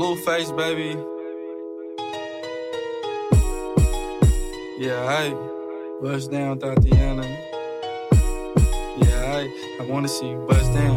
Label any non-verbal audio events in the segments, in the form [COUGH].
Blueface, baby. Yeah, I bust down, Thotiana. Yeah, I, I wanna see you bust down.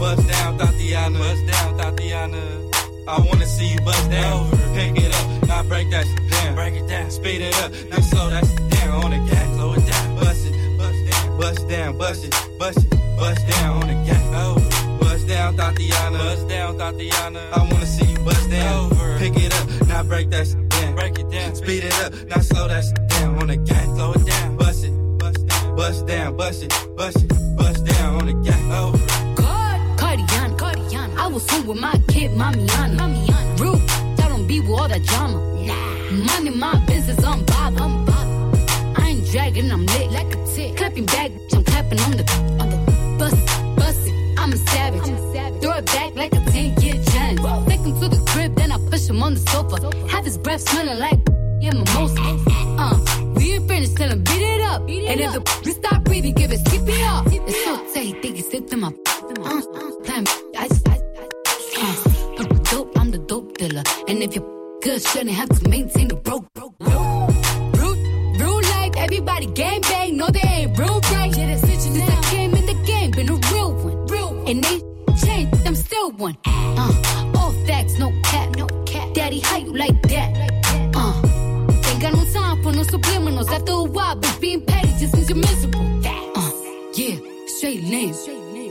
Bust down, Thotiana. Bust down, Thotiana. I wanna see you bust down. Pick it up, now break that shit down. Break it down, speed it up, now slow that shit down on the gas. Slow it down, bust it, bust down, bust down, bust it, bust it, bust down on the gas. Bust down, Thotiana. Bust down, Thotiana. I wanna see you bust down. Pick it up, now break that shit down. Break it down, speed it up, now slow that shit down on the gas. Slow it down, bust it, bust down, bust down, bust it, bust it, bust down on the gas. Over. Cardiana, Cardiana. I was home with my kid, Mamiana. Mamiana. Rude, I don't be with all that drama. Nah. Money, my business, I'm bob. I'm bob. I ain't dragging, I'm lit like a tick. Clapping back, I'm clapping on the, on the him on the sofa. Have his breath smelling like yeah, mimosa. Uh, we ain't finished, tell him beat it up. and if the we stop breathing, give it CPR. It's so tight, think he slipped in my uh, uh, plan, I, I, uh, I'm the dope, I'm the dope dealer. And if you're good, shouldn't have to maintain the broke, broke, broke. Rude, rude life, everybody gang bang, no they ain't real right. Yeah, that's Since I came in the game, been a real one, real one. And they changed, I'm still one. Uh, like that? Uh, ain't got no time for no subliminals. After a while, but being petty just means you're miserable. Uh, yeah, straight lane.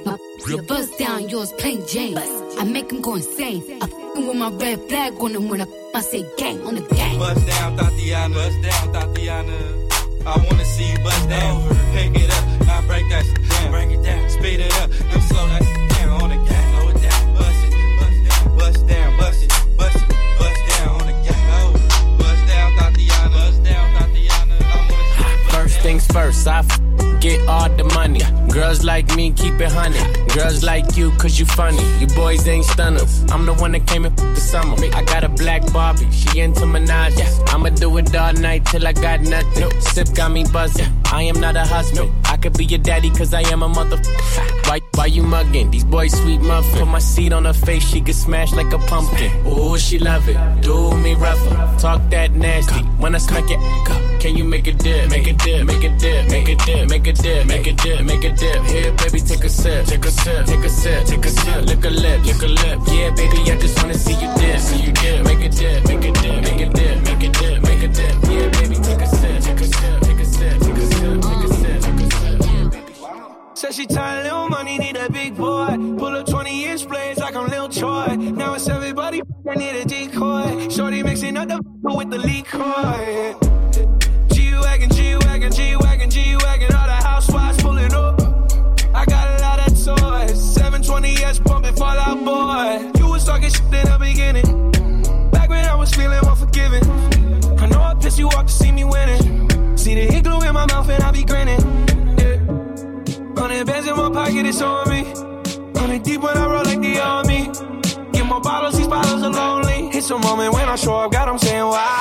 My bust down, yours plain Jane. I make him go insane. I f***ing with my red flag on him when I, I say gang on the gang. Bust down, Thotiana. Bust down, Thotiana. I wanna see you bust down. Pick it up, now break that shit down. Break it down, speed it up, now slow that first, I f- get all the money. Girls like me, keep it honey. Girls like you, cause you funny. You boys ain't stunners. I'm the one that came in the summer. I got a black Barbie, she into Minaj. I'ma do it all night till I got nothing. Sip got me buzzing. I am not a husband. I could be your daddy, cause I am a mother. [LAUGHS] Why, why you mugging? These boys sweet muffin. Put my seat on her face, she get smashed like a pumpkin. Ooh, she love it. Do me rougher. Talk that nasty. When I smack it, can you make a dip? Make a dip, make a dip, make a dip, make a dip, make a dip, make a dip. Here, baby, take a sip, take a sip, take a sip, take a sip. Lick a lip, lick a lip. Yeah, baby, I just wanna see you dip, see you dip. Make a dip, make a dip, make a dip, make a dip, make a dip. Yeah, baby, take a sip, take a sip, take a sip, take a sip, take a sip, take a sip. Said she tired, little money, need a big boy. Pull up 20 inch blades like I'm Lil Troy. Now it's everybody, I need a decoy. Shorty mixing up the with the liquor. It's on me. Hundred deep when I roll like the army. Get more bottles, these bottles are lonely. It's a moment when I show up, God, I'm saying wow.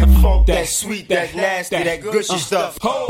that funk, that sweet, that nasty, that gushy stuff. Ho.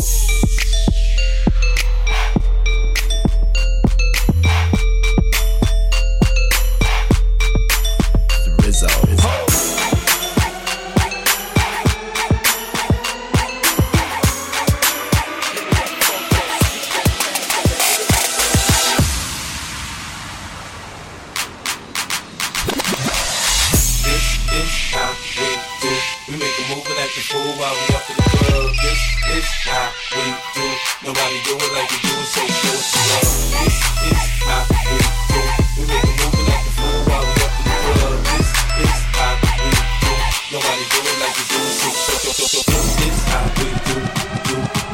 Move and act a fool while we up in the club. This is how we do. Nobody do it like we do it, so show us the love. This is how we do. We make a and act a fool while we up in the club. This is how we do. Nobody do it like we do it, so so so so so. This is how we do.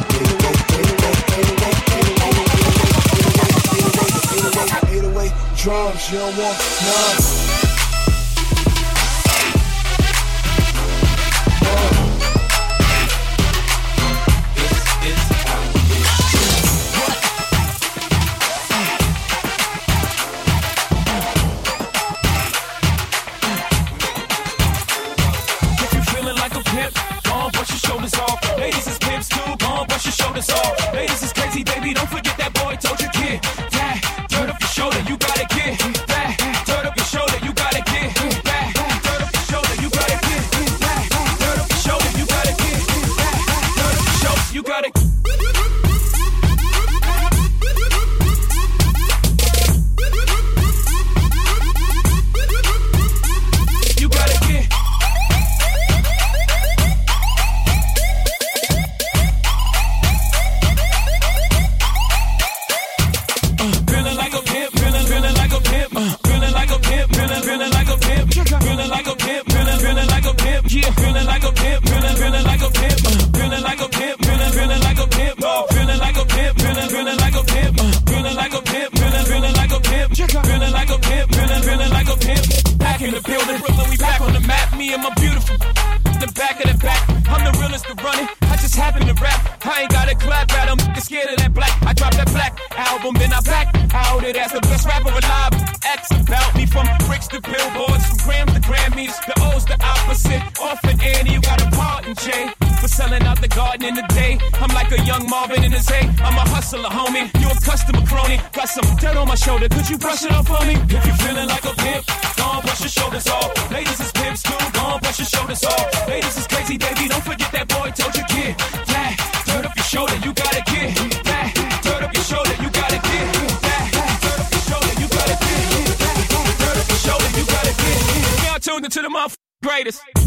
do, do. 808 drums, you don't want none. Pimp, on brush your shoulders off. Ladies is pimps too, on brush your shoulders off. Ladies is crazy, baby, don't forget that boy told you kid. That dirt up your shoulder, you gotta get that. Dirt up your shoulder, you gotta get. Dirt up your shoulder, you gotta get. Dirt up your shoulder, you gotta get. Dirt up your shoulder, you gotta. A pimp, feeling, feeling like a pimp, uh, feeling like a pimp, feeling, feeling like a pimp, oh, feeling like a pimp, feeling, feeling like a pimp, uh, feeling like a pimp, feeling, feeling like a pimp, feeling like a pimp, feeling, feeling like a pimp. Back in the building, Brooklyn, we back on the map. Me and my beautiful, I'm. I just happen to rap. I ain't gotta clap at them. Get scared of that black. I dropped that black album, then I back out it as the best rapper alive. facts about me from bricks to billboards, from grams to Grammys. The O's the opposite. Off and Annie, you got a pardon, Jay. For selling out the garden in the day. I'm like a young Marvin in his hay. I'm a hustler, homie. You a customer crony. Got some dirt on my shoulder. Could you brush it off for me? If you feeling like a pimp, on, brush your shoulders off. Ladies is pimps too. On, brush your shoulders off. Ladies is crazy, baby. Don't forget that boy told you, kid. Yeah, turn up your shoulder. You gotta get. Yeah, turn up your shoulder. You gotta get. Yeah, turn up your shoulder. You gotta get. Yeah, turn up your shoulder. You gotta get. Now into the motherfucking greatest.